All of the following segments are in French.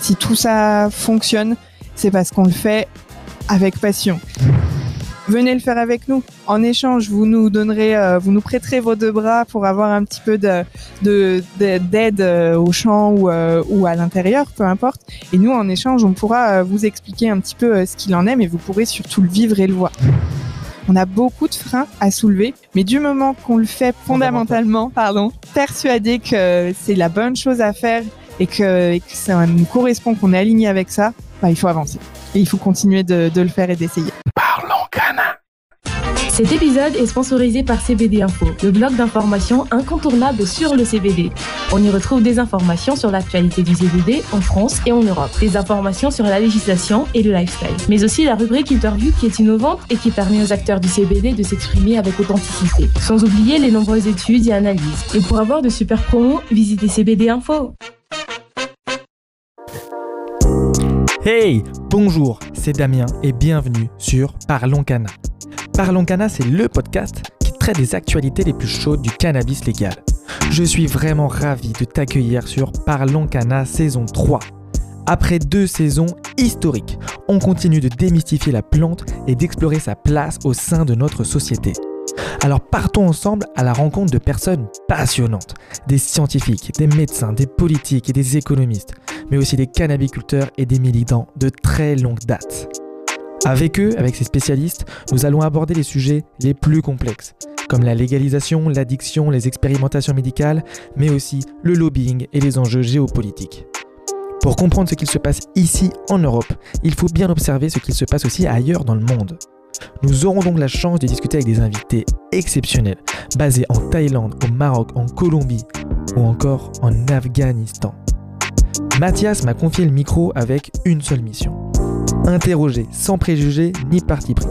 Si tout ça fonctionne, c'est parce qu'on le fait avec passion. Venez le faire avec nous. En échange, vous nous donnerez, euh, vous nous prêterez vos deux bras pour avoir un petit peu de de- de- d'aide euh, au champ ou, euh, ou à l'intérieur, peu importe. Et nous, en échange, on pourra vous expliquer un petit peu ce qu'il en est, mais vous pourrez surtout le vivre et le voir. On a beaucoup de freins à soulever, mais du moment qu'on le fait fondamentalement, pardon, persuadé que c'est la bonne chose à faire et que, et que ça nous correspond, qu'on est aligné avec ça, bah, il faut avancer. Et il faut continuer de, de le faire et d'essayer. Cet épisode est sponsorisé par CBD Info, le blog d'information incontournable sur le CBD. On y retrouve des informations sur l'actualité du CBD en France et en Europe, des informations sur la législation et le lifestyle, mais aussi la rubrique interview qui est innovante et qui permet aux acteurs du CBD de s'exprimer avec authenticité, sans oublier les nombreuses études et analyses. Et pour avoir de super promos, visitez CBD Info. Hey, bonjour, c'est Damien et bienvenue sur Parlons Cana. Parlons Cana, c'est le podcast qui traite des actualités les plus chaudes du cannabis légal. Je suis vraiment ravi de t'accueillir sur Parlons Cana saison 3. Après deux saisons historiques, on continue de démystifier la plante et d'explorer sa place au sein de notre société. Alors partons ensemble à la rencontre de personnes passionnantes, des scientifiques, des médecins, des politiques et des économistes mais aussi des cannabiculteurs et des militants de très longue date. Avec eux, avec ces spécialistes, nous allons aborder les sujets les plus complexes, comme la légalisation, l'addiction, les expérimentations médicales, mais aussi le lobbying et les enjeux géopolitiques. Pour comprendre ce qu'il se passe ici en Europe, il faut bien observer ce qu'il se passe aussi ailleurs dans le monde. Nous aurons donc la chance de discuter avec des invités exceptionnels, basés en Thaïlande, au Maroc, en Colombie ou encore en Afghanistan. Mathias m'a confié le micro avec une seule mission. Interroger sans préjugés ni parti pris.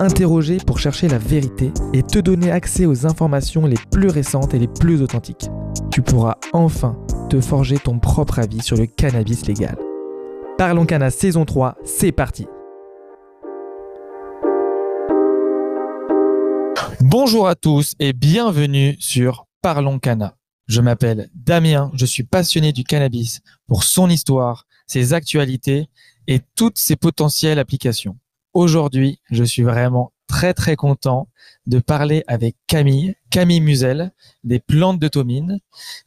Interroger pour chercher la vérité et te donner accès aux informations les plus récentes et les plus authentiques. Tu pourras enfin te forger ton propre avis sur le cannabis légal. Parlons Cana saison 3, c'est parti Bonjour à tous et bienvenue sur Parlons Cana. Je m'appelle Damien, je suis passionné du cannabis pour son histoire, ses actualités et toutes ses potentielles applications. Aujourd'hui, je suis vraiment très très content de parler avec Camille, Camille Musel, des plantes de Tomine.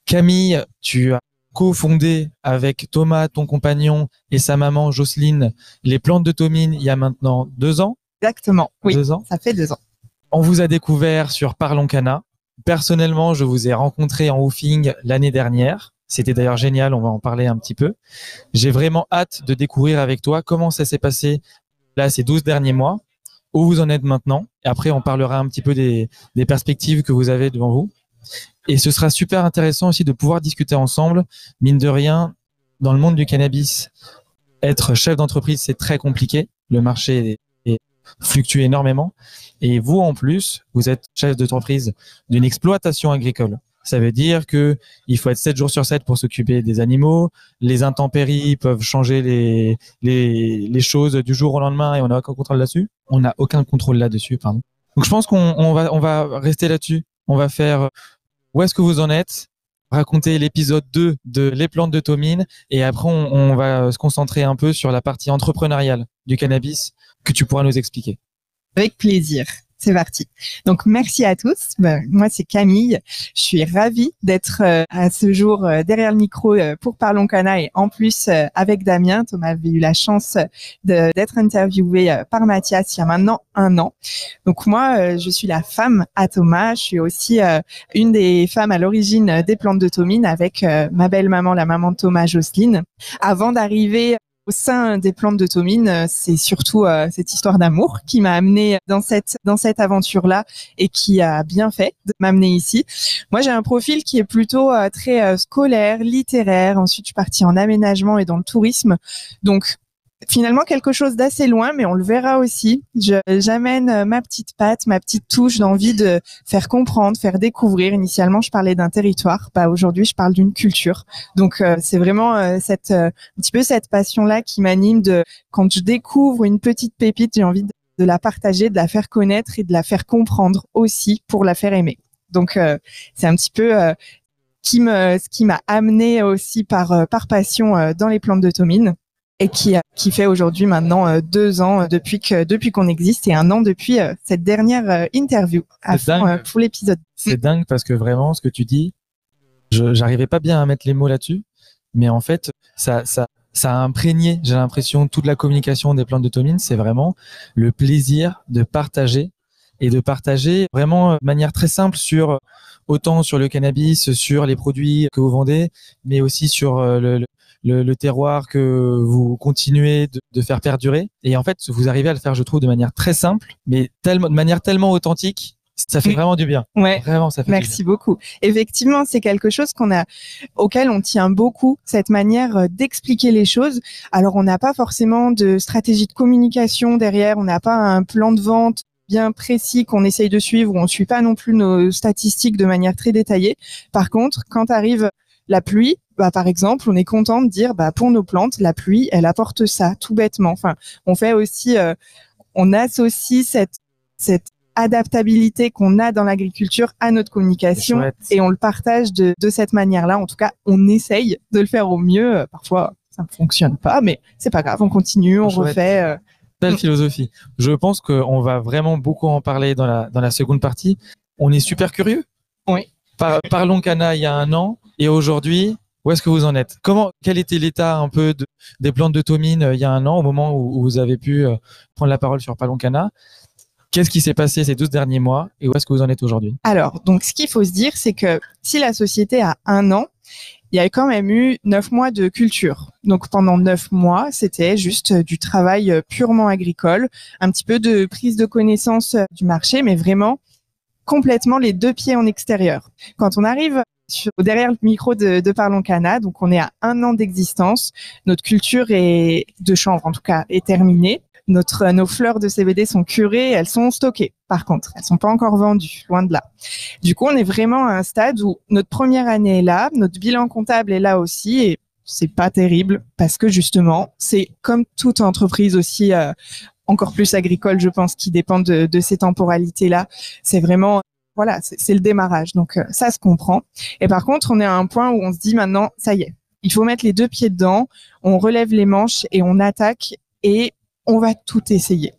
Camille, tu as cofondé avec Thomas, ton compagnon, et sa maman Jocelyne, les plantes de Tomine il y a maintenant deux ans? Exactement. Oui, Deux ans? ça fait deux ans. On vous a découvert sur Parlons Cana. Personnellement, je vous ai rencontré en woofing l'année dernière. C'était d'ailleurs génial, on va en parler un petit peu. J'ai vraiment hâte de découvrir avec toi comment ça s'est passé là ces 12 derniers mois, où vous en êtes maintenant. Après, on parlera un petit peu des, perspectives que vous avez devant vous. Et ce sera super intéressant aussi de pouvoir discuter ensemble. Mine de rien, dans le monde du cannabis, être chef d'entreprise, c'est très compliqué. Le marché est, est- fluctue énormément. Et vous, en plus, vous êtes chef d'entreprise d'une exploitation agricole. Ça veut dire que il faut être 7 jours sur 7 pour s'occuper des animaux. Les intempéries peuvent changer les, les, les choses du jour au lendemain et on n'a aucun contrôle là-dessus. On n'a aucun contrôle là-dessus, pardon. Donc je pense qu'on on va, on va rester là-dessus. On va faire où est-ce que vous en êtes raconter l'épisode 2 de Les plantes de Tomine et après on va se concentrer un peu sur la partie entrepreneuriale du cannabis que tu pourras nous expliquer. Avec plaisir. C'est parti. Donc merci à tous. Ben, moi c'est Camille. Je suis ravie d'être euh, à ce jour euh, derrière le micro euh, pour Parlons Cana et en plus euh, avec Damien. Thomas avait eu la chance de- d'être interviewé euh, par Mathias il y a maintenant un an. Donc moi euh, je suis la femme à Thomas. Je suis aussi euh, une des femmes à l'origine euh, des plantes de Tomine avec euh, ma belle maman, la maman de Thomas, Jocelyne. Avant d'arriver au sein des plantes de Tomine, euh, c'est surtout euh, cette histoire d'amour qui m'a amené dans cette dans cette aventure-là et qui a bien fait de m'amener ici. Moi, j'ai un profil qui est plutôt euh, très euh, scolaire, littéraire. Ensuite, je suis partie en aménagement et dans le tourisme. Donc, finalement, quelque chose d'assez loin, mais on le verra aussi. J'amène euh, ma petite patte, ma petite touche d'envie de faire comprendre, faire découvrir. Initialement, je parlais d'un territoire. Bah, aujourd'hui, je parle d'une culture. Donc, euh, c'est vraiment euh, cette euh, un petit peu cette passion-là qui m'anime de quand je découvre une petite pépite, j'ai envie de, de la partager, de la faire connaître et de la faire comprendre aussi pour la faire aimer. Donc, euh, c'est un petit peu euh, qui me, ce qui m'a amené aussi par par passion dans les plantes de Tomine et qui qui fait aujourd'hui maintenant deux ans depuis que depuis qu'on existe et un an depuis cette dernière interview. À pour l'épisode. C'est dingue parce que vraiment ce que tu dis, je j'arrivais pas bien à mettre les mots là-dessus, mais en fait ça ça ça a imprégné, j'ai l'impression, toute la communication des plantes de Tomine, c'est vraiment le plaisir de partager et de partager vraiment de manière très simple sur autant sur le cannabis, sur les produits que vous vendez, mais aussi sur euh, le, le, le terroir que vous continuez de, de, faire perdurer. Et en fait, vous arrivez à le faire, je trouve, de manière très simple, mais tellement, de manière tellement authentique ça fait vraiment du bien. Ouais. Vraiment, ça fait Merci beaucoup. Effectivement, c'est quelque chose qu'on a, auquel on tient beaucoup, cette manière euh, d'expliquer les choses. Alors, on n'a pas forcément de stratégie de communication derrière, on n'a pas un plan de vente bien précis qu'on essaye de suivre, on suit pas non plus nos statistiques de manière très détaillée. Par contre, quand arrive la pluie, bah, par exemple, on est content de dire, bah, pour nos plantes, la pluie, elle apporte ça, tout bêtement. Enfin, on fait aussi, euh, on associe cette, cette adaptabilité qu'on a dans l'agriculture à notre communication et on le partage de, de cette manière-là. En tout cas, on essaye de le faire au mieux. Euh, parfois, ça ne fonctionne pas, mais c'est pas grave. On continue, on refait. Euh. Belle philosophie. Je pense qu'on va vraiment beaucoup en parler dans la, dans la seconde partie. On est super curieux. Oui. parlons Cana il y a un an et aujourd'hui, où est-ce que vous en êtes? Comment, quel était l'état un peu de, des plantes de Tomine euh, il y a un an, au moment où, vous avez pu prendre la parole sur Parlons Cana Qu'est-ce qui s'est passé ces 12 derniers mois et où est-ce que vous en êtes aujourd'hui? Alors, donc ce qu'il faut se dire, c'est que si la société a un an, il y a quand même eu neuf mois de culture. Donc pendant neuf mois, c'était juste du travail purement agricole, un petit peu de prise de connaissance du marché, mais vraiment complètement les deux pieds en extérieur. Quand on arrive derrière le micro de, Parlons Cana, donc on est à un an d'existence, notre culture est de chanvre en tout cas est terminée. Notre, nos fleurs de CBD sont curées, elles sont stockées. Par contre, elles sont pas encore vendues, loin de là. Du coup, on est vraiment à un stade où notre première année est là, notre bilan comptable est là aussi, et c'est pas terrible parce que justement, c'est comme toute entreprise aussi, euh, encore plus agricole, je pense, qui dépend de, de ces temporalités-là. C'est vraiment voilà, c'est le démarrage. Donc euh, ça se comprend. Et par contre, on est à un point où on se dit maintenant, ça y est, il faut mettre les deux pieds dedans, on relève les manches et on attaque. Et on va tout essayer.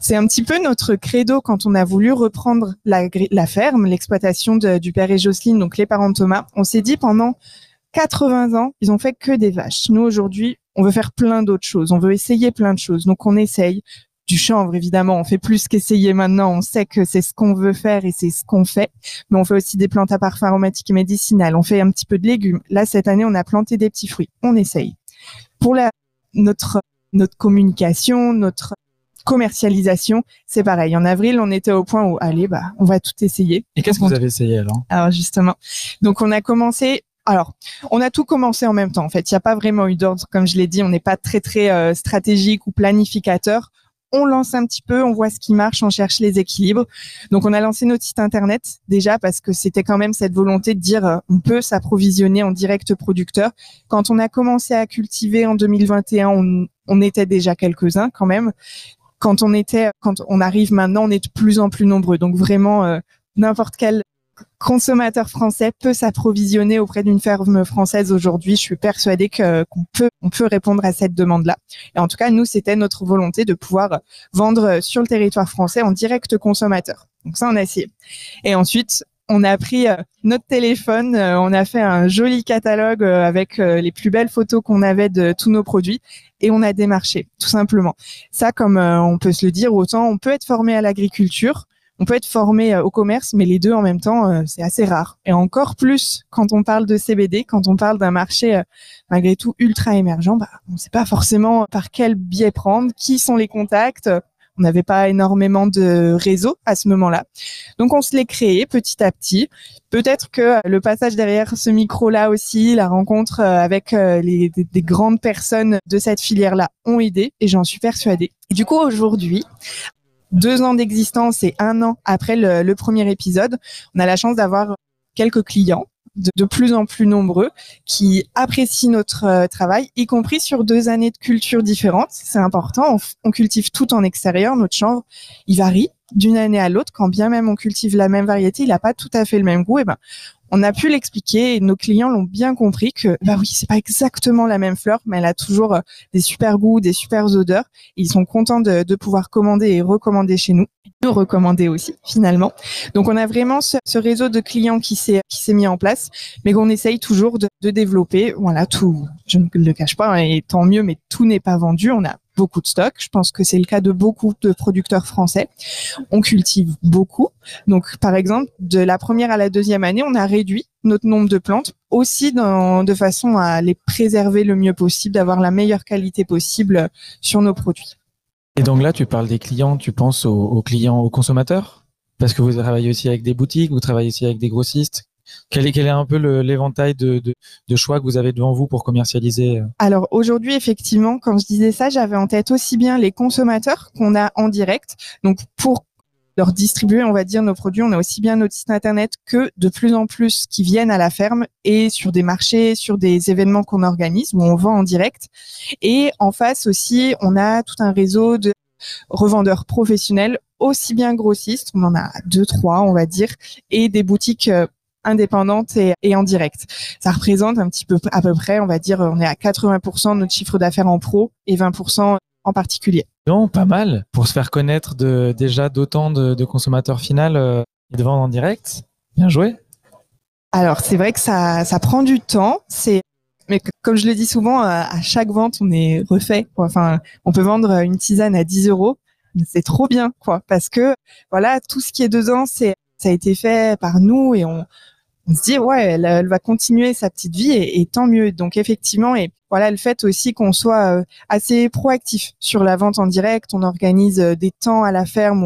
C'est un petit peu notre credo quand on a voulu reprendre la, ferme, l'exploitation du père et Jocelyne, donc les parents de Thomas. On s'est dit pendant 80 ans, ils ont fait que des vaches. Nous, aujourd'hui, on veut faire plein d'autres choses. On veut essayer plein de choses. Donc, on essaye du chanvre, évidemment. On fait plus qu'essayer maintenant. On sait que c'est ce qu'on veut faire et c'est ce qu'on fait. Mais on fait aussi des plantes à parfum aromatique et médicinales. On fait un petit peu de légumes. Là, cette année, on a planté des petits fruits. On essaye. Pour la, notre notre communication, notre commercialisation, c'est pareil. En avril, on était au point où, allez, bah, on va tout essayer. Et qu'est-ce que vous avez essayé alors? Alors justement, donc on a commencé. Alors, on a tout commencé en même temps. En fait, il n'y a pas vraiment eu d'ordre, comme je l'ai dit. On n'est pas très très euh, stratégique ou planificateur on lance un petit peu, on voit ce qui marche, on cherche les équilibres. Donc on a lancé notre site internet déjà parce que c'était quand même cette volonté de dire euh, on peut s'approvisionner en direct producteur. Quand on a commencé à cultiver en 2021, on, on était déjà quelques-uns quand même. Quand on était, quand on arrive maintenant, on est de plus en plus nombreux. Donc vraiment, euh, n'importe quel consommateur français peut s'approvisionner auprès d'une ferme française aujourd'hui. Je suis persuadée qu'on peut on peut répondre à cette demande-là. Et en tout cas, nous, c'était notre volonté de pouvoir vendre sur le territoire français en direct consommateur. Donc ça, on a essayé. Et ensuite, on a pris euh, notre téléphone, euh, on a fait un joli catalogue euh, avec les plus belles photos qu'on avait de tous nos produits et on a démarché, tout simplement. Ça, comme on peut se le dire, autant on peut être formé à l'agriculture, on peut être formé euh, au commerce, mais les deux en même temps, euh, c'est assez rare. Et encore plus quand on parle de CBD, quand on parle d'un marché euh, malgré tout ultra émergent, bah, on ne sait pas forcément par quel biais prendre, qui sont les contacts. On n'avait pas énormément de réseau à ce moment-là. Donc on se l'est créé petit à petit. Peut-être que le passage derrière ce micro-là aussi, la rencontre avec les, des, grandes personnes de cette filière-là ont aidé et j'en suis persuadée. Du coup aujourd'hui, deux ans d'existence et un an après le, premier épisode, on a la chance d'avoir quelques clients de, plus en plus nombreux qui apprécient notre euh, travail, y compris sur deux années de culture différentes. C'est important. On, cultive tout en extérieur. Notre chanvre, il varie d'une année à l'autre. Quand bien même on cultive la même variété, il n'a pas tout à fait le même goût. Et ben, on a pu l'expliquer et nos clients l'ont bien compris que bah oui, c'est pas exactement la même fleur, mais elle a toujours euh, des super goûts, des super odeurs. Ils sont contents de, pouvoir commander et recommander chez nous, nous recommander aussi finalement. Donc on a vraiment ce, ce réseau de clients qui s'est qui s'est mis en place, mais qu'on essaye toujours de, de, développer. Voilà, tout, je ne le cache pas, hein, et tant mieux, mais tout n'est pas vendu. On a beaucoup de stock. Je pense que c'est le cas de beaucoup de producteurs français. On cultive beaucoup. Donc, par exemple, de la première à la deuxième année, on a réduit notre nombre de plantes aussi de façon à les préserver le mieux possible, d'avoir la meilleure qualité possible sur nos produits. Et donc là, tu parles des clients, tu penses aux clients, aux consommateurs? Parce que vous travaillez aussi avec des boutiques, vous travaillez aussi avec des grossistes quel est, un peu l'éventail de, de, de, choix que vous avez devant vous pour commercialiser euh Alors aujourd'hui, effectivement, quand je disais ça, j'avais en tête aussi bien les consommateurs qu'on a en direct. Donc pour leur distribuer, on va dire, nos produits. On a aussi bien notre site internet que de plus en plus qui viennent à la ferme et sur des marchés, sur des événements qu'on organise où on vend en direct. Et en face aussi, on a tout un réseau de revendeurs professionnels aussi bien grossistes, on en a deux, trois, on va dire, et des boutiques euh, indépendante et, et, en direct. Ça représente un petit peu à peu près, on va dire, on est à 80% de notre chiffre d'affaires en pro et 20% en particulier. Non, pas mal pour se faire connaître de déjà d'autant de, de, consommateurs finaux euh, et de vendre en direct. Bien joué. Alors c'est vrai que ça ça prend du temps. C'est mais comme je le dis souvent, à chaque vente, on est refait. Quoi. Enfin, on peut vendre une tisane à 10 euros. C'est trop bien, quoi, parce que voilà, tout ce qui est dedans, c'est ça a été fait par nous et on, on se dit ouais, elle, elle, va continuer sa petite vie et, et, tant mieux. Donc effectivement et voilà le fait aussi qu'on soit euh, assez proactif sur la vente en direct. On organise euh, des temps à la ferme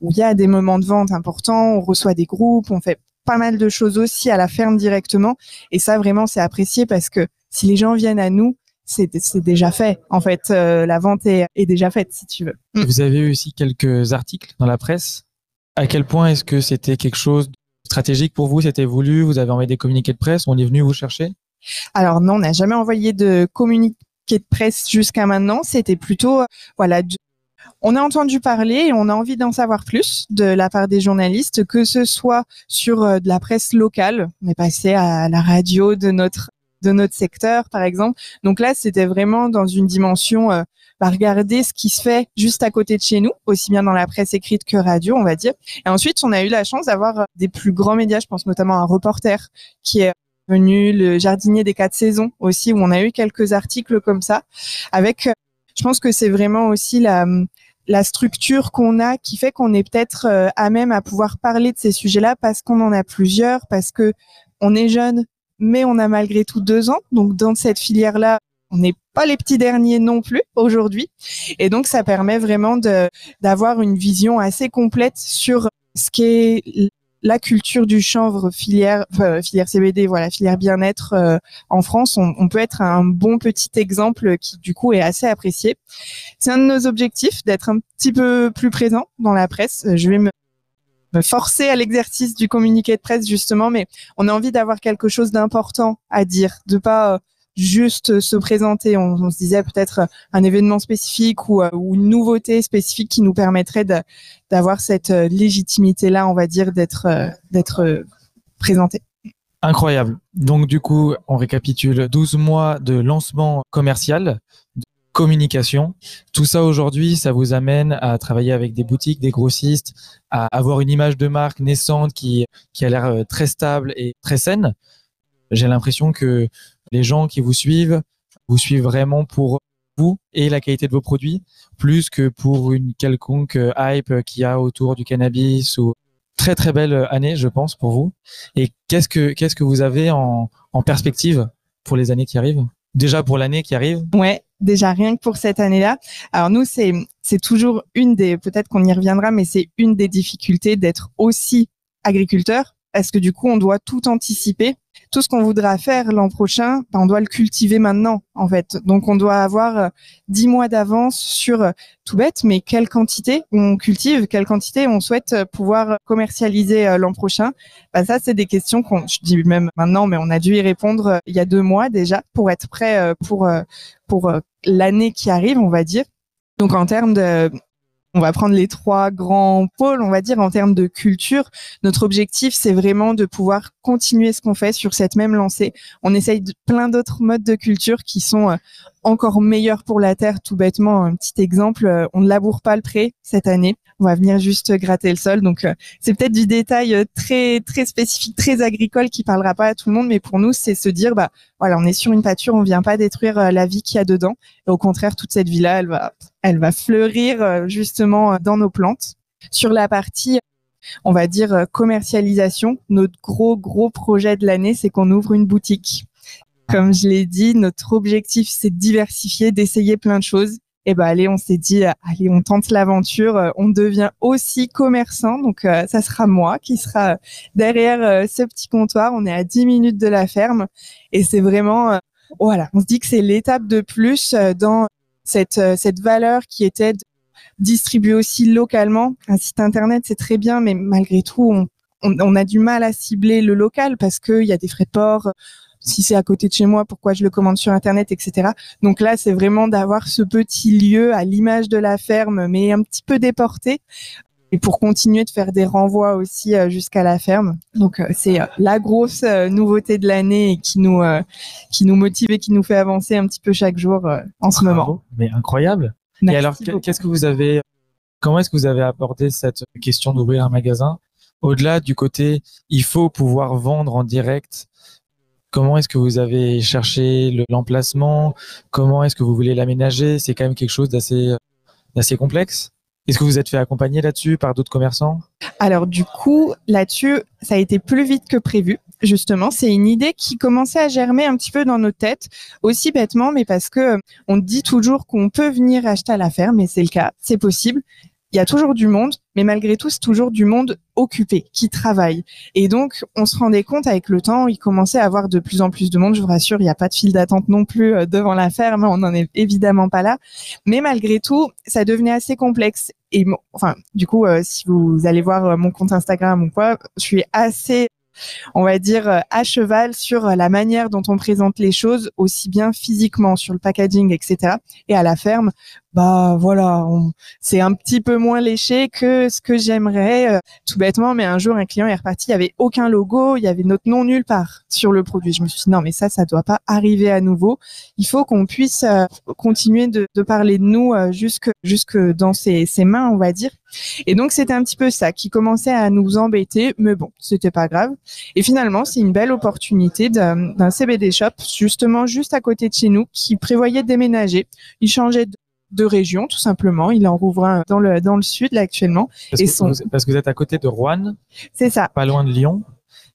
où, il y a des moments de vente importants. On reçoit des groupes, on fait pas mal de choses aussi à la ferme directement et ça vraiment c'est apprécié parce que si les gens viennent à nous c'est déjà fait. En fait, euh, la vente est, est, déjà faite, si tu veux. Vous avez eu aussi quelques articles dans la presse. À quel point est-ce que c'était quelque chose stratégique pour vous C'était voulu Vous avez envoyé des communiqués de presse On est venu vous chercher? Alors non, on n'a jamais envoyé de communiqué de presse jusqu'à maintenant. C'était plutôt, euh, voilà, on a entendu parler et on a envie d'en savoir plus de la part des journalistes, que ce soit sur euh, de la presse locale. On est passé à la radio de notre de notre secteur, par exemple. Donc là, c'était vraiment dans une dimension euh, bah, regarder ce qui se fait juste à côté de chez nous, aussi bien dans la presse écrite que radio, on va dire. Et ensuite, on a eu la chance d'avoir euh, des plus grands médias. Je pense notamment à un reporter qui est venu, le jardinier des quatre saisons aussi, où on a eu quelques articles comme ça. Avec, euh, je pense que c'est vraiment aussi la la structure qu'on a qui fait qu'on est peut-être euh, à même à pouvoir parler de ces sujets-là parce qu'on en a plusieurs, parce que on est jeune, mais on a malgré tout deux ans. Donc dans cette filière-là, on n'est pas les petits derniers non plus aujourd'hui. Et donc ça permet vraiment d'avoir une vision assez complète sur ce qu'est la culture du chanvre filière filière CBD voilà filière bien-être euh, en France. On, on, peut être un bon petit exemple qui du coup est assez apprécié. C'est un de nos objectifs d'être un petit peu plus présent dans la presse. Je vais me me forcer à l'exercice du communiqué de presse justement, mais on a envie d'avoir quelque chose d'important à dire, de pas euh, juste se présenter. On, se disait peut-être un événement spécifique ou, euh, une nouveauté spécifique qui nous permettrait d'avoir cette euh, légitimité-là, on va dire, d'être d'être présenté. Incroyable. Donc du coup, on récapitule 12 mois de lancement commercial, communication. Tout ça aujourd'hui, ça vous amène à travailler avec des boutiques, des grossistes, à avoir une image de marque naissante qui, a l'air euh, très stable et très saine. J'ai l'impression que les gens qui vous suivent vous suivent vraiment pour vous et la qualité de vos produits, plus que pour une quelconque euh, hype qu'il y a autour du cannabis très très belle année, je pense, pour vous. Et qu'est-ce que qu'est-ce que vous avez en, en perspective pour les années qui arrivent? Déjà pour l'année qui arrive? Ouais, déjà rien que pour cette année-là. Alors nous, c'est c'est toujours une des, peut-être qu'on y reviendra, mais c'est une des difficultés d'être aussi agriculteur, parce que du coup, on doit tout anticiper? Tout ce qu'on voudra faire l'an prochain, ben, on doit le cultiver maintenant, en fait. Donc, on doit avoir euh, dix mois d'avance sur euh, tout bête, mais quelle quantité on cultive, quelle quantité on souhaite euh, pouvoir commercialiser l'an prochain? Ben, ça, c'est des questions qu'on, je dis même maintenant, mais on a dû y répondre il y a deux mois déjà pour être prêt pour pour l'année qui arrive, on va dire. Donc, en termes de on va prendre les trois grands pôles, on va dire, en termes de culture. Notre objectif, c'est vraiment de pouvoir continuer ce qu'on fait sur cette même lancée. On essaye plein d'autres modes de culture qui sont euh, encore meilleurs pour la terre. Tout bêtement, un petit exemple, euh, on ne laboure pas le pré cette année. On va venir juste gratter le sol. Donc, euh, c'est peut-être du détail très très spécifique, très agricole qui parlera pas à tout le monde, mais pour nous, c'est se dire, bah voilà, on est sur une pâture, on vient pas détruire la vie qu'il y a dedans. Au contraire, toute cette vie-là, elle va elle va fleurir justement dans nos plantes. Sur la partie on va dire commercialisation, notre gros gros projet de l'année, c'est qu'on ouvre une boutique. Comme je l'ai dit, notre objectif, c'est de diversifier, d'essayer plein de choses. Et ben allez, on s'est dit, allez, on tente l'aventure, euh, on devient aussi commerçant. Donc euh, ça sera moi qui sera derrière euh, ce petit comptoir. On est à 10 minutes de la ferme et c'est vraiment, voilà, on se dit que c'est l'étape de plus dans cette cette valeur qui était de distribuer aussi localement. Un site internet, c'est très bien, mais malgré tout, on, on a du mal à cibler le local parce qu'il y a des frais de port si c'est à côté de chez moi, pourquoi je le commande sur Internet, etc. Donc là, c'est vraiment d'avoir ce petit lieu à l'image de la ferme, mais un petit peu déporté. Et pour continuer de faire des renvois aussi euh, jusqu'à la ferme. Donc euh, c'est euh, la grosse nouveauté de l'année qui nous qui nous motive et qui nous fait avancer un petit peu chaque jour en ce moment. Mais incroyable. et alors qu'est-ce que vous avez comment est-ce que vous avez apporté cette question d'ouvrir un magasin? Au-delà du côté il faut pouvoir vendre en direct Comment est-ce que vous avez cherché l'emplacement? Comment est-ce que vous voulez l'aménager? C'est quand même quelque chose d'assez d'assez complexe. Est-ce que vous êtes fait accompagner là-dessus par d'autres commerçants? Alors du coup, là-dessus, ça a été plus vite que prévu. Justement, c'est une idée qui commençait à germer un petit peu dans nos têtes, aussi bêtement, mais parce que on dit toujours qu'on peut venir acheter à la ferme, et c'est le cas, c'est possible il y a toujours du monde, mais malgré tout, c'est toujours du monde occupé, qui travaille. Et donc, on se rendait compte avec le temps, il commençait à avoir de plus en plus de monde. Je vous rassure, il n'y a pas de file d'attente non plus euh, devant la ferme, on n'en est évidemment pas là. Mais malgré tout, ça devenait assez complexe. Et enfin, du coup, euh, si vous allez voir euh, mon compte Instagram ou quoi, je suis assez on va dire, à cheval sur la manière dont on présente les choses, aussi bien physiquement sur le packaging, etc. Et à la ferme, bah voilà, c'est un petit peu moins léché que ce que j'aimerais, euh, tout bêtement. Mais un jour, un client est reparti, il y avait aucun logo, il y avait notre nom nulle part sur le produit. Je me suis dit non, mais ça, ça doit pas arriver à nouveau. Il faut qu'on puisse euh, continuer de, parler de nous euh, jusque jusque dans ses, ses mains, on va dire. Et donc c'était un petit peu ça qui commençait à nous embêter, mais bon, c'était pas grave. Et finalement, c'est une belle opportunité d'un CBD shop justement juste à côté de chez nous qui prévoyait de déménager. Il changeait de de région, tout simplement. Il en rouvre un dans le, dans le sud, là, actuellement. Parce, que, vous, parce que vous êtes à côté de Rouen. C'est ça. Pas loin de Lyon.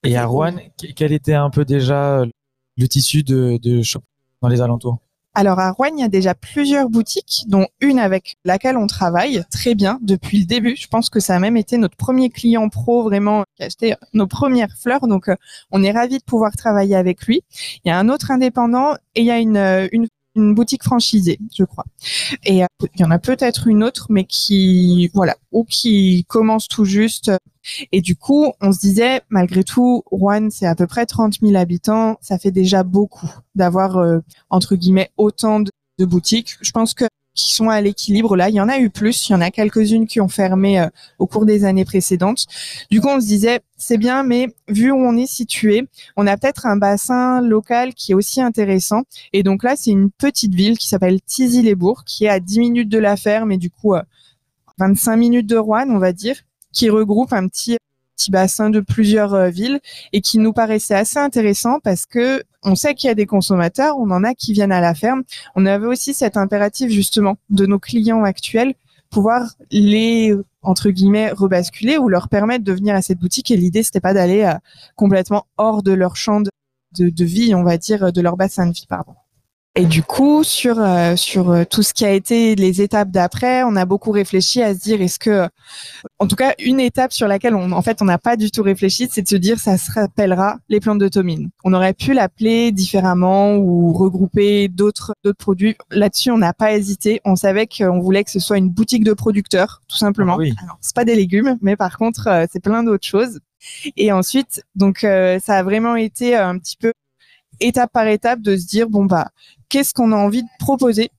Et à Rouen, quel était un peu déjà le tissu de, de shop dans les alentours? Alors à Rouen, il y a déjà plusieurs boutiques, dont une avec laquelle on travaille très bien depuis le début. Je pense que ça a même été notre premier client pro vraiment qui a acheté nos premières fleurs. Donc euh, on est ravis de pouvoir travailler avec lui. Il y a un autre indépendant et il y a une, euh, une une boutique franchisée, je crois. Et euh, il y en a peut-être une autre, mais qui, voilà, ou qui commence tout juste. Et du coup, on se disait, malgré tout, Rouen, c'est à peu près 30 000 habitants. Ça fait déjà beaucoup d'avoir, euh, entre guillemets, autant de, de boutiques. Je pense que qui sont à l'équilibre là. Il y en a eu plus, il y en a quelques-unes qui ont fermé euh, au cours des années précédentes. Du coup, on se disait c'est bien, mais vu où on est situé, on a peut-être un bassin local qui est aussi intéressant. Et donc là, c'est une petite ville qui s'appelle Tizy-les-Bourgs, qui est à 10 minutes de la ferme et du coup 25 euh, minutes de Rouen, on va dire, qui regroupe un petit petit bassin de plusieurs euh, villes et qui nous paraissait assez intéressant parce que on sait qu'il y a des consommateurs, on en a qui viennent à la ferme. On avait aussi cet impératif justement de nos clients actuels pouvoir les entre guillemets rebasculer ou leur permettre de venir à cette boutique et l'idée c'était pas d'aller euh, complètement hors de leur champ de, de, vie, on va dire de leur bassin de vie pardon. Et du coup, sur euh, sur euh, tout ce qui a été les étapes d'après, on a beaucoup réfléchi à se dire est-ce que, en tout cas, une étape sur laquelle on en fait on n'a pas du tout réfléchi, c'est de se dire ça se rappellera les plantes de Tomine. On aurait pu l'appeler différemment ou regrouper d'autres d'autres produits. Là-dessus, on n'a pas hésité. On savait qu'on voulait que ce soit une boutique de producteurs, tout simplement. Ah oui. c'est pas des légumes, mais par contre, euh, c'est plein d'autres choses. Et ensuite, donc ça a vraiment été un petit peu étape par étape de se dire bon bah qu'est-ce qu'on a envie de proposer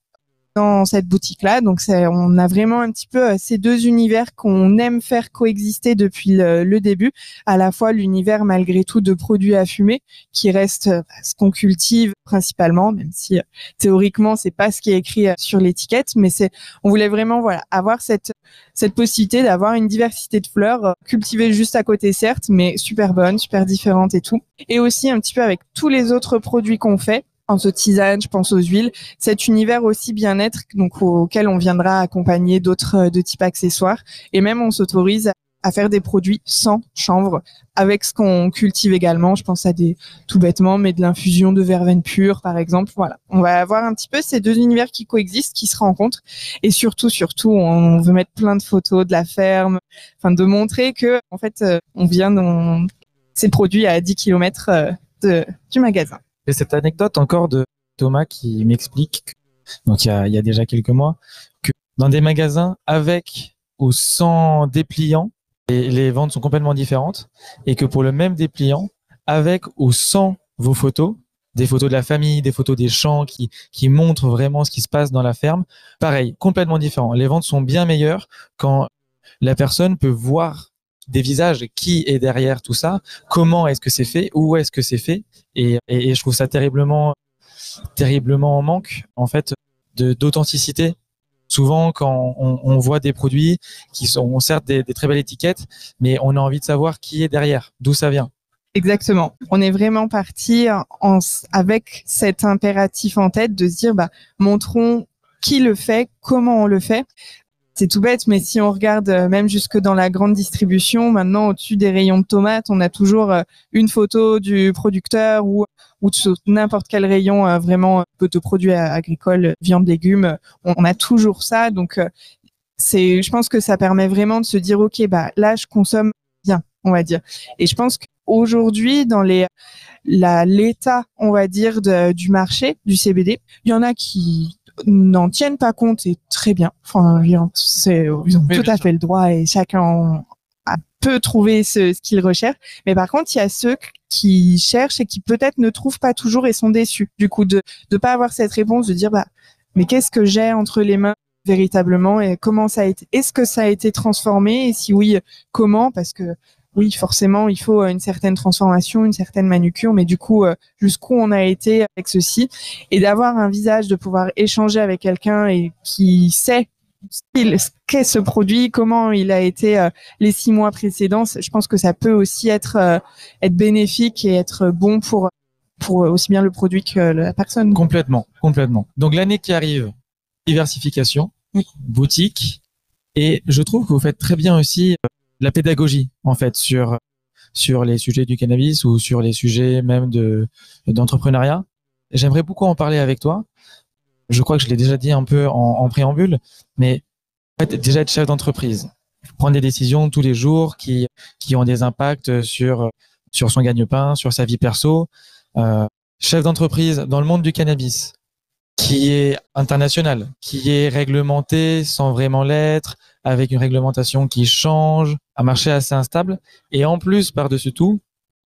dans cette boutique-là. Donc, on a vraiment un petit peu euh, ces deux univers qu'on aime faire coexister depuis le, début. À la fois l'univers, malgré tout, de produits à fumer, qui reste euh, ce qu'on cultive principalement, même si euh, théoriquement c'est pas ce qui est écrit sur l'étiquette, mais c'est, on voulait vraiment, voilà, avoir cette cette possibilité d'avoir une diversité de fleurs cultivées juste à côté, certes, mais super bonnes, super différentes et tout. Et aussi un petit peu avec tous les autres produits qu'on fait pense aux tisanes, je pense aux huiles. Cet univers aussi bien-être, donc auquel on viendra accompagner d'autres euh, de type accessoires. Et même on s'autorise à faire des produits sans chanvre, avec ce qu'on cultive également. Je pense à des, tout bêtement, mais de l'infusion de verveine pure, par exemple. Voilà. On va avoir un petit peu ces deux univers qui coexistent, qui se rencontrent. Et surtout, surtout, on veut mettre plein de photos de la ferme, enfin, de montrer que, en fait, euh, on vient dans ces produits à 10 km euh, du magasin. Et cette anecdote encore de Thomas qui m'explique, donc il y, a, déjà quelques mois, que dans des magasins avec ou sans dépliant, les ventes sont complètement différentes et que pour le même dépliant, avec ou sans vos photos, des photos de la famille, des photos des champs qui, qui montrent vraiment ce qui se passe dans la ferme. Pareil, complètement différent. Les ventes sont bien meilleures quand la personne peut voir des visages, qui est derrière tout ça, comment est-ce que c'est fait, où est-ce que c'est fait, et, je trouve ça terriblement, terriblement en manque en fait d'authenticité. Souvent, quand on, voit des produits qui sont certes des, très belles étiquettes, mais on a envie de savoir qui est derrière, d'où ça vient. Exactement. On est vraiment parti avec cet impératif en tête de se dire, bah, montrons qui le fait, comment on le fait c'est tout bête, mais si on regarde euh, même jusque dans la grande distribution, maintenant au-dessus des rayons de tomates, on a toujours euh, une photo du producteur ou ou n'importe quel rayon euh, vraiment de produits agricoles, viande, légumes, on, a toujours ça. Donc c'est, je pense que ça permet vraiment de se dire ok, bah là je consomme bien, on va dire. Et je pense qu'aujourd'hui dans les l'état, on va dire du marché du CBD, il y en a qui n'en tiennent pas compte et très bien. Enfin, c'est, ils ont tout à fait le droit et chacun a, peut trouver ce, ce qu'il recherche. Mais par contre, il y a ceux qui cherchent et qui peut-être ne trouvent pas toujours et sont déçus. Du coup, de ne pas avoir cette réponse, de dire bah mais qu'est-ce que j'ai entre les mains véritablement et comment ça a été Est-ce que ça a été transformé? Et si oui, comment? Parce que oui, forcément, il faut euh, une certaine transformation, une certaine manucure, mais du coup, euh, jusqu'où on a été avec ceci, et d'avoir un visage, de pouvoir échanger avec quelqu'un et qui sait ce qu'est ce produit, comment il a été euh, les six mois précédents, je pense que ça peut aussi être être bénéfique et être bon pour pour aussi bien le produit que la personne. Complètement, complètement. Donc l'année qui arrive, diversification, boutique, et je trouve que vous faites très bien aussi la pédagogie en fait sur sur les sujets du cannabis ou sur les sujets même de d'entrepreneuriat. J'aimerais beaucoup en parler avec toi. Je crois que je l'ai déjà dit un peu en, en préambule, mais déjà être chef d'entreprise, prendre des décisions tous les jours qui qui ont des impacts sur sur son gagne-pain, sur sa vie perso. Euh, chef d'entreprise dans le monde du cannabis, qui est international, qui est réglementé sans vraiment l'être, avec une réglementation qui change, un marché assez instable, et en plus, par-dessus tout,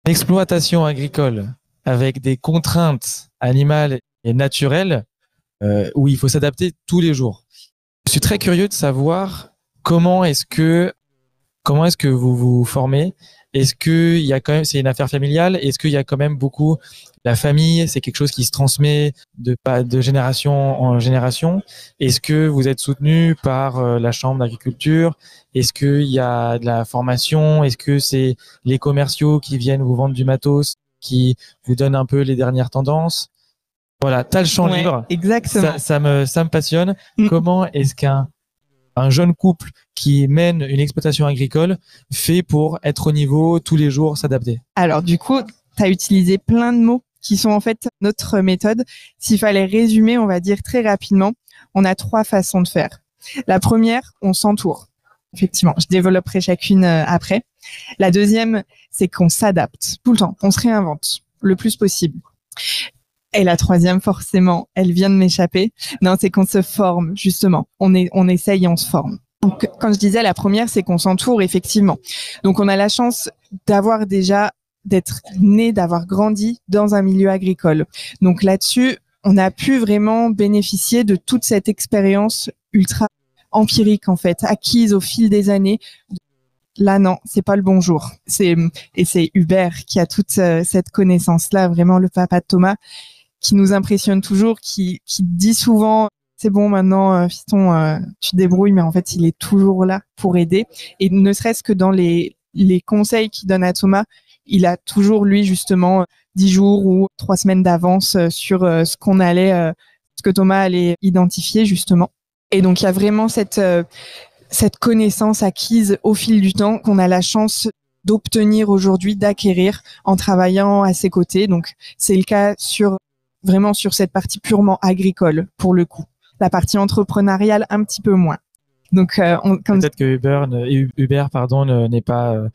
l'exploitation agricole avec des contraintes animales et naturelles euh, où il faut s'adapter tous les jours. Je suis très curieux de savoir comment est-ce que comment est-ce que vous vous formez est-ce que il y a quand même, c'est une affaire familiale Est-ce qu'il y a quand même beaucoup la famille C'est quelque chose qui se transmet de pas de génération en génération? Est-ce que vous êtes soutenu par euh, la chambre d'agriculture? Est-ce qu'il y a de la formation? Est-ce que c'est les commerciaux qui viennent vous vendre du matos, qui vous donnent un peu les dernières tendances? Voilà, t'as le champ libre. Exactement. Ça, me ça me passionne. Mm. Comment est-ce qu'un un jeune couple qui mène une exploitation agricole fait pour être au niveau tous les jours, s'adapter Alors du coup, tu as utilisé plein de mots qui sont en fait notre méthode. S'il fallait résumer, on va dire très rapidement, on a trois façons de faire. La première, on s'entoure. Effectivement, je développerai chacune euh, après. La deuxième, c'est qu'on s'adapte tout le temps, on se réinvente le plus possible. Et la troisième, forcément, elle vient de m'échapper. Non, c'est qu'on se forme, justement. On est, on essaye on se forme. Donc, quand je disais la première, c'est qu'on s'entoure, effectivement. Donc, on a la chance d'avoir déjà, d'être né, d'avoir grandi dans un milieu agricole. Donc, là-dessus, on a pu vraiment bénéficier de toute cette expérience ultra empirique en fait, acquise au fil des années. Là non, c'est pas le bonjour. C'est et c'est Hubert qui a toute euh, cette connaissance là, vraiment le papa de Thomas, qui nous impressionne toujours, qui qui dit souvent c'est bon maintenant euh, fiston euh, tu te débrouilles mais en fait il est toujours là pour aider et ne serait-ce que dans les les conseils qu'il donne à Thomas il a toujours lui justement dix jours ou trois semaines d'avance sur ce qu'on allait ce que Thomas allait identifier justement et donc il y a vraiment cette cette connaissance acquise au fil du temps qu'on a la chance d'obtenir aujourd'hui, d'acquérir en travaillant à ses côtés. Donc c'est le cas sur vraiment sur cette partie purement agricole pour le coup la partie entrepreneuriale un petit peu moins. Donc, euh, peut-être que Uber, Uber pardon, n'est pas euh,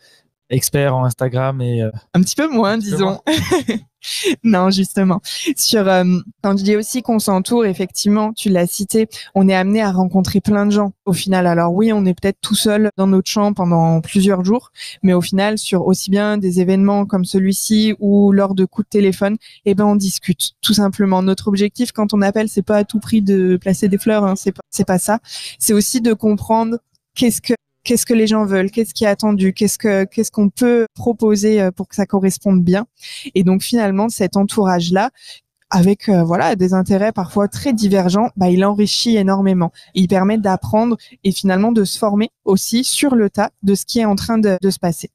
expert en Instagram et euh, un petit peu moins, disons. non, justement. Sur euh, quand je dis aussi qu'on s'entoure, effectivement, tu l'as cité, on est amené à rencontrer plein de gens. Au final, alors oui, on est peut-être tout seul dans notre champ pendant plusieurs jours, mais au final, sur aussi bien des événements comme celui-ci ou lors de coups de téléphone, eh ben on discute. Tout simplement, notre objectif quand on appelle, c'est pas à tout prix de placer des fleurs, hein, c'est pas c'est pas ça. C'est aussi de comprendre qu'est-ce que qu'est-ce que les gens veulent, qu'est-ce qui est attendu, qu'est-ce que qu'est-ce qu'on peut proposer euh, pour que ça corresponde bien. Et donc finalement cet entourage là avec euh, voilà des intérêts parfois très divergents, bah, il enrichit énormément. Il permet d'apprendre et finalement de se former aussi sur le tas de ce qui est en train de, de se passer.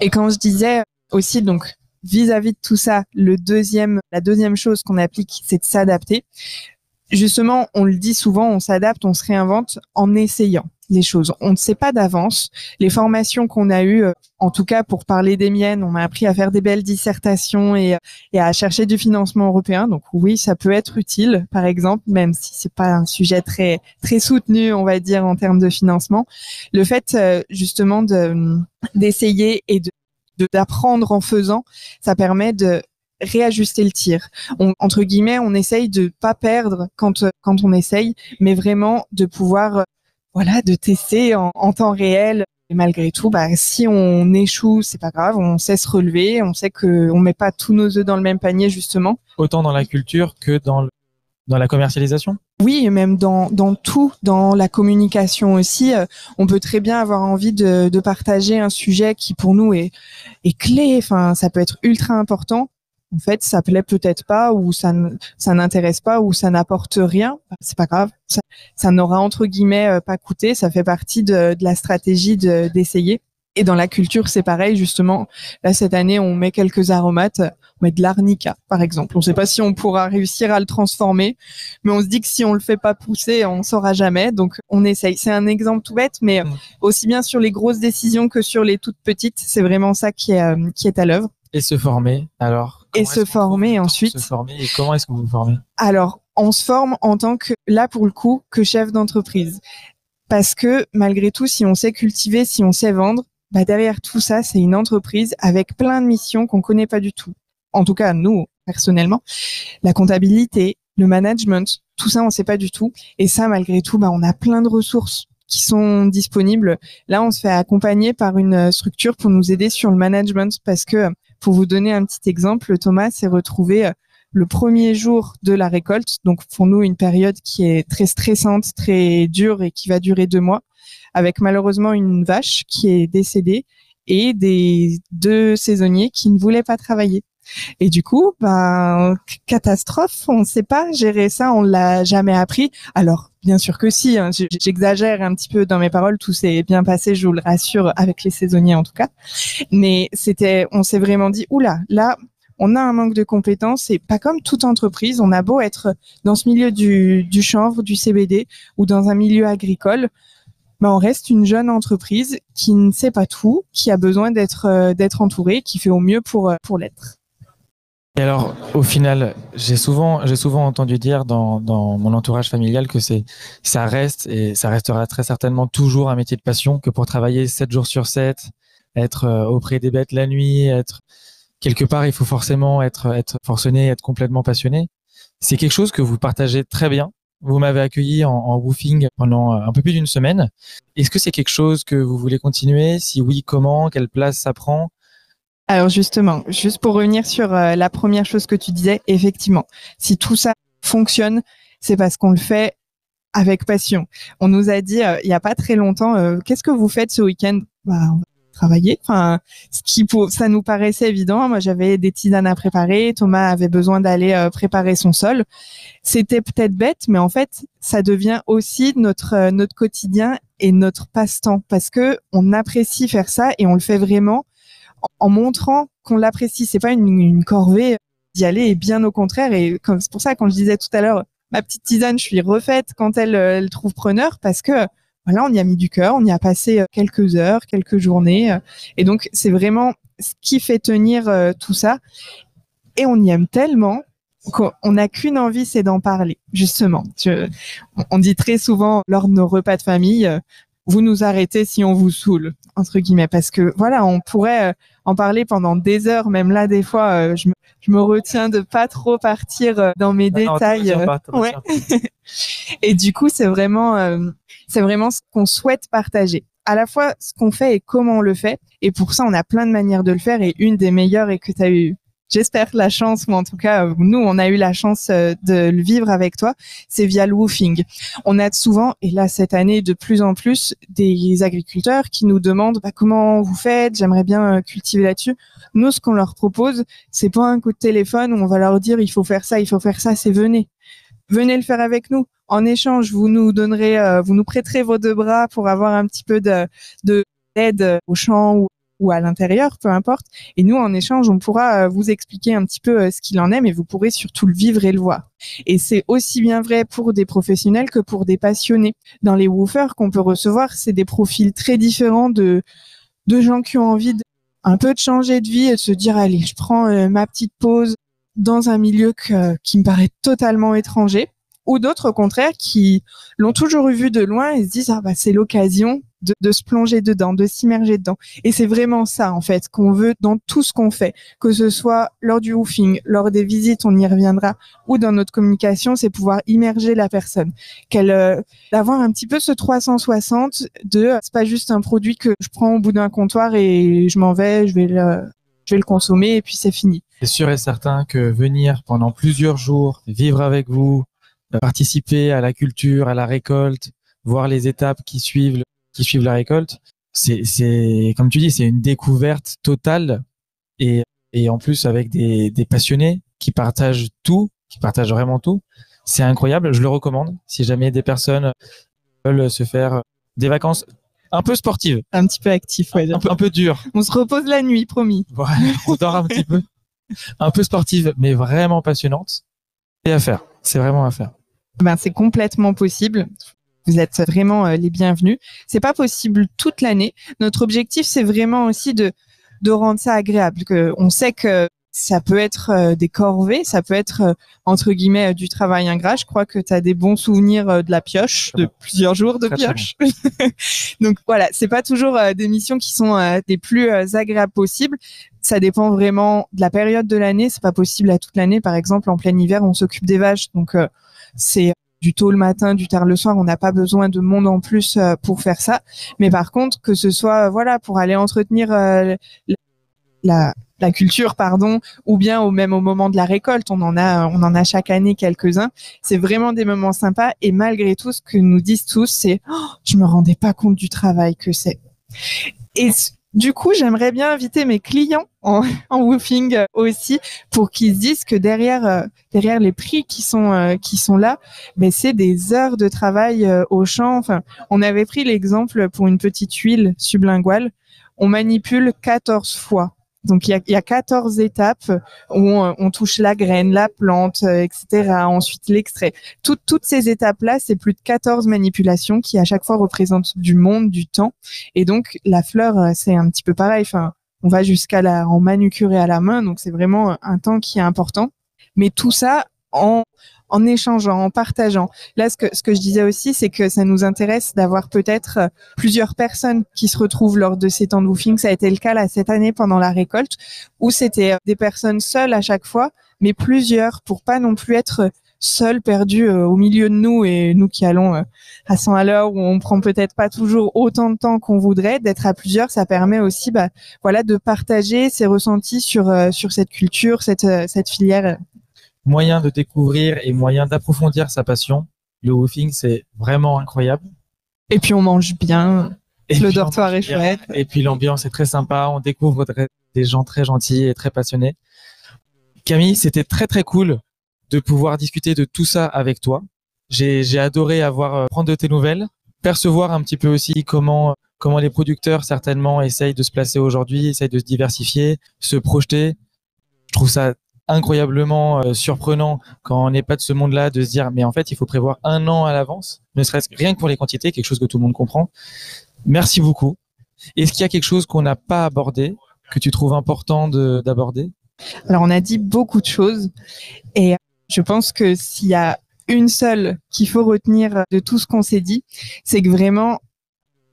Et quand je disais aussi donc vis-à-vis -vis de tout ça, le deuxième la deuxième chose qu'on applique, c'est de s'adapter. Justement, on le dit souvent, on s'adapte, on se réinvente en essayant les choses. On ne sait pas d'avance. Les formations qu'on a eues, euh, en tout cas pour parler des miennes, on m'a appris à faire des belles dissertations et, et, à chercher du financement européen. Donc oui, ça peut être utile, par exemple, même si c'est pas un sujet très très soutenu, on va dire en termes de financement. Le fait euh, justement de d'essayer et d'apprendre en faisant, ça permet de réajuster le tir. On, entre guillemets, on essaye de pas perdre quand quand on essaye, mais vraiment de pouvoir voilà, de tester en, temps réel. Et malgré tout, bah, si on échoue, c'est pas grave, on sait se relever, on sait que on met pas tous nos œufs dans le même panier justement. Autant dans la culture que dans le, dans la commercialisation? Oui, et même dans, dans tout, dans la communication aussi, euh, on peut très bien avoir envie de, de partager un sujet qui pour nous est, est clé. Enfin, ça peut être ultra important en fait, ça plaît peut-être pas ou ça ça n'intéresse pas ou ça n'apporte rien, c'est pas grave. Ça, ça n'aura entre guillemets euh, pas coûté. Ça fait partie de, de la stratégie d'essayer. et dans la culture, c'est pareil. Justement, là cette année, on met quelques aromates. On met de l'arnica, par exemple. On ne sait pas si on pourra réussir à le transformer, mais on se dit que si on le fait pas pousser, on saura jamais. Donc, on essaye. C'est un exemple tout bête, mais aussi bien sur les grosses décisions que sur les toutes petites, c'est vraiment ça qui est euh, qui est à l'œuvre. Et se former, alors? Et se former ensuite. Se former et comment est-ce que vous vous formez Alors, on se forme en tant que, là pour le coup, que chef d'entreprise. Parce que malgré tout, si on sait cultiver, si on sait vendre, bah derrière tout ça, c'est une entreprise avec plein de missions qu'on connaît pas du tout. En tout cas, nous, personnellement, la comptabilité, le management, tout ça, on sait pas du tout. Et ça, malgré tout, bah, on a plein de ressources qui sont disponibles. Là, on se fait accompagner par une structure pour nous aider sur le management parce que pour vous donner un petit exemple, Thomas s'est retrouvé euh, le premier jour de la récolte, donc pour nous une période qui est très stressante, très dure et qui va durer deux mois, avec malheureusement une vache qui est décédée et des deux saisonniers qui ne voulaient pas travailler. Et du coup, ben, catastrophe, on ne sait pas gérer ça, on l'a jamais appris. Alors, bien sûr que si, hein, j'exagère un petit peu dans mes paroles, tout s'est bien passé, je vous le rassure, avec les saisonniers en tout cas. Mais c'était, on s'est vraiment dit, oula, là, on a un manque de compétences et pas comme toute entreprise, on a beau être dans ce milieu du, chanvre, du CBD ou dans un milieu agricole, ben on reste une jeune entreprise qui ne sait pas tout, qui a besoin d'être euh, entourée, qui fait au mieux pour euh, pour l'être. Et alors, au final, j'ai souvent, j'ai souvent entendu dire dans, dans mon entourage familial que c'est, ça reste et ça restera très certainement toujours un métier de passion, que pour travailler 7 jours sur 7, être euh, auprès des bêtes la nuit, être quelque part, il faut forcément être, être forcené, être complètement passionné. C'est quelque chose que vous partagez très bien. Vous m'avez accueilli en, en woofing pendant un peu plus d'une semaine. Est-ce que c'est quelque chose que vous voulez continuer? Si oui, comment? Quelle place ça prend? Alors justement, juste pour revenir sur euh, la première chose que tu disais, effectivement, si tout ça fonctionne, c'est parce qu'on le fait avec passion. On nous a dit il y a pas très longtemps, qu'est-ce que vous faites ce week-end? Bah, travailler. Enfin, ce qui ça nous paraissait évident. Moi, j'avais des tisanes à préparer. Thomas avait besoin d'aller euh, préparer son sol. C'était peut-être bête, mais en fait, ça devient aussi notre euh, notre quotidien et notre passe-temps parce que on apprécie faire ça et on le fait vraiment en, montrant qu'on l'apprécie. C'est pas une, une corvée d'y aller et bien au contraire. Et c'est pour ça quand je disais tout à l'heure, ma petite tisane, je suis refaite quand elle, euh, elle trouve preneur parce que voilà, on y a mis du cœur, on y a passé euh, quelques heures, quelques journées, euh, et donc c'est vraiment ce qui fait tenir euh, tout ça. Et on y aime tellement qu'on n'a qu'une envie, c'est d'en parler. Justement, on dit très souvent lors de nos repas de famille, vous nous arrêtez si on vous saoule entre guillemets, parce que voilà, on pourrait en parler pendant des heures. Même là, des fois, je, me, retiens de pas trop partir dans mes détails. Et du coup, c'est vraiment c'est vraiment ce qu'on souhaite partager. À la fois ce qu'on fait et comment on le fait. Et pour ça, on a plein de manières de le faire. Et une des meilleures est que tu as eu, j'espère la chance, ou en tout cas, nous, on a eu la chance euh, de le vivre avec toi, c'est via le woofing. On a souvent, et là, cette année, de plus en plus, des agriculteurs qui nous demandent bah, comment vous faites, j'aimerais bien euh, cultiver là-dessus. Nous, ce qu'on leur propose, c'est pas un coup de téléphone où on va leur dire il faut faire ça, il faut faire ça, c'est venez. Venez le faire avec nous en échange, vous nous donnerez, euh, vous nous prêterez vos deux bras pour avoir un petit peu de, d'aide au champ ou, à l'intérieur, peu importe. Et nous, en échange, on pourra euh, vous expliquer un petit peu euh, ce qu'il en est, mais vous pourrez surtout le vivre et le voir. Et c'est aussi bien vrai pour des professionnels que pour des passionnés. Dans les woofers qu'on peut recevoir, c'est des profils très différents de, de gens qui ont envie de, un peu de changer de vie et de se dire, allez, je prends ma petite pause dans un milieu qui me paraît totalement étranger ou d'autres au contraire qui l'ont toujours vu de loin et se disent ah bah c'est l'occasion de, se plonger dedans, de s'immerger dedans. Et c'est vraiment ça en fait qu'on veut dans tout ce qu'on fait, que ce soit lors du woofing, lors des visites, on y reviendra, ou dans notre communication, c'est pouvoir immerger la personne, qu'elle euh, d'avoir un petit peu ce 360 de c'est pas juste un produit que je prends au bout d'un comptoir et je m'en vais, je vais le je vais le consommer et puis c'est fini. C'est sûr et certain que venir pendant plusieurs jours, vivre avec vous, participer à la culture, à la récolte, voir les étapes qui suivent, qui suivent la récolte. C'est, c'est, comme tu dis, c'est une découverte totale et, et en plus avec des, des passionnés qui partagent tout, qui partagent vraiment tout. C'est incroyable. Je le recommande. Si jamais des personnes veulent se faire des vacances un peu sportives. Un petit peu actif, ouais. Un, peu, un peu dur. On se repose la nuit, promis. Voilà, on dort un petit peu. Un peu sportive, mais vraiment passionnante. Et à faire. C'est vraiment à faire ben c'est complètement possible. Vous êtes vraiment euh, les bienvenus. C'est pas possible toute l'année. Notre objectif, c'est vraiment aussi de de rendre ça agréable. Que on sait que ça peut être euh, des corvées, ça peut être euh, entre guillemets du travail ingrat. Je crois que tu as des bons souvenirs de la pioche, de plusieurs jours de pioche. Donc voilà, c'est pas toujours des missions qui sont des plus agréables possibles. Ça dépend vraiment de la période de l'année. C'est pas possible à toute l'année. Par exemple, en plein hiver, on s'occupe des vaches, donc c'est du tôt le matin, du tard le soir, on n'a pas besoin de monde en plus euh, pour faire ça. Mais par contre, que ce soit euh, voilà pour aller entretenir euh, la, la culture, pardon, ou bien au même au moment de la récolte, on en a, on en a chaque année quelques-uns. C'est vraiment des moments sympas et malgré tout, ce que nous disent tous, c'est, oh, je me rendais pas compte du travail que c'est. Du coup, j'aimerais bien inviter mes clients en, en woofing euh, aussi pour qu'ils se disent que derrière euh, derrière les prix qui sont euh, qui sont là, mais c'est des heures de travail au champ. Enfin, on avait pris l'exemple pour une petite huile sublinguale, on manipule 14 fois donc il y a, il y a 14 étapes où on, touche la graine, la plante, euh, etc. Ensuite l'extrait. toutes toutes ces étapes-là, c'est plus de 14 manipulations qui à chaque fois représentent du monde, du temps. Et donc la fleur, euh, c'est un petit peu pareil. Enfin, on va jusqu'à la en manucurer à la main, donc c'est vraiment un temps qui est important. Mais tout ça en en échangeant, en partageant. Là, ce que, ce que je disais aussi, c'est que ça nous intéresse d'avoir peut-être euh, plusieurs personnes qui se retrouvent lors de ces temps de woofing. Ça a été le cas là cette année pendant la récolte, où c'était euh, des personnes seules à chaque fois, mais plusieurs pour pas non plus être seuls, perdus euh, au milieu de nous et nous qui allons à 100 à l'heure où on prend peut-être pas toujours autant de temps qu'on voudrait, d'être à plusieurs, ça permet aussi, bah, voilà, de partager ses ressentis sur sur cette culture, cette cette filière moyen de découvrir et moyen d'approfondir sa passion. Le woofing, c'est vraiment incroyable. Et puis on mange bien. Et le dortoir est chouette. Et puis l'ambiance est très sympa. On découvre des gens très gentils et très passionnés. Camille, c'était très très cool de pouvoir discuter de tout ça avec toi. J'ai j'ai adoré avoir euh, prendre de tes nouvelles, percevoir un petit peu aussi comment comment les producteurs certainement essayent de se placer aujourd'hui, essayent de se diversifier, se projeter. Je trouve ça incroyablement euh, surprenant quand on n'est pas de ce monde-là de se dire mais en fait il faut prévoir un an à l'avance, ne serait-ce rien que pour les quantités, quelque chose que tout le monde comprend. Merci beaucoup. Est-ce qu'il y a quelque chose qu'on n'a pas abordé que tu trouves important de- d'aborder? Alors on a dit beaucoup de choses et je pense que s'il y a une seule qu'il faut retenir de tout ce qu'on s'est dit, c'est que vraiment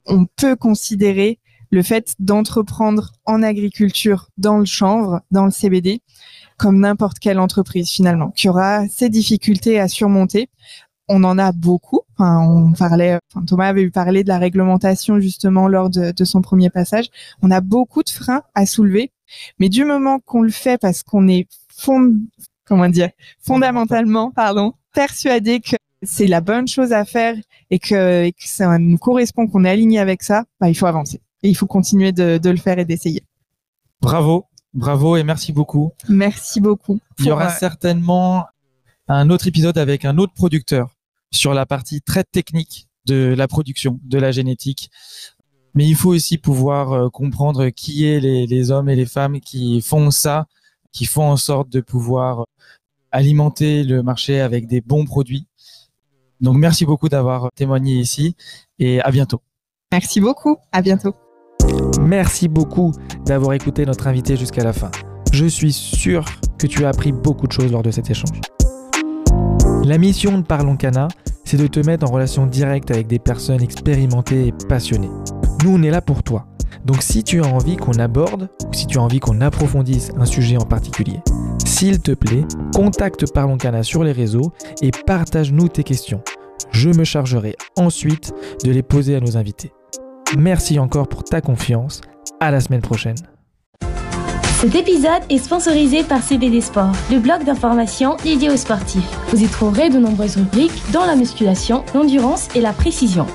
on peut considérer le fait d'entreprendre en agriculture dans le chanvre, dans le CBD, comme n'importe quelle entreprise finalement, qui aura ses difficultés à surmonter. On en a beaucoup. On parlait, Thomas avait parlé de la réglementation justement lors de, son premier passage. On a beaucoup de freins à soulever, mais du moment qu'on le fait parce qu'on est fond, comment dire, fondamentalement, pardon, persuadé que c'est la bonne chose à faire et que, ça nous correspond, qu'on est aligné avec ça, bah, il faut avancer. Et il faut continuer de le faire et d'essayer. Bravo, bravo et merci beaucoup. Merci beaucoup. Il y aura euh, certainement un autre épisode avec un autre producteur sur la partie très technique de la production, de la génétique. Mais il faut aussi pouvoir euh, comprendre qui est les, les hommes et les femmes qui font ça, qui font en sorte de pouvoir alimenter le marché avec des bons produits. Donc merci beaucoup d'avoir témoigné ici et à bientôt. Merci beaucoup. À bientôt. Merci beaucoup d'avoir écouté notre invité jusqu'à la fin. Je suis sûr que tu as appris beaucoup de choses lors de cet échange. La mission de Parlons Cana, c'est de te mettre en relation directe avec des personnes expérimentées et passionnées. Nous, on est là pour toi. Donc si tu as envie qu'on aborde ou si tu as envie qu'on approfondisse un sujet en particulier, s'il te plaît, contacte Parlons Cana sur les réseaux et partage-nous tes questions. Je me chargerai ensuite de les poser à nos invités. Merci encore pour ta confiance. À la semaine prochaine. Cet épisode est sponsorisé par CBD Sport, le blog d'information dédié aux sportifs. Vous y trouverez de nombreuses rubriques dont la musculation, l'endurance et la précision.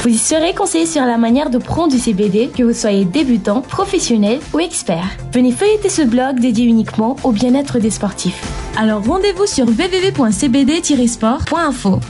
Vous y serez conseillé sur la manière de prendre du CBD, que vous soyez débutant, professionnel ou expert. Venez feuilleter ce blog dédié uniquement au bien-être des sportifs. Alors rendez-vous sur www.cbd-sport.info.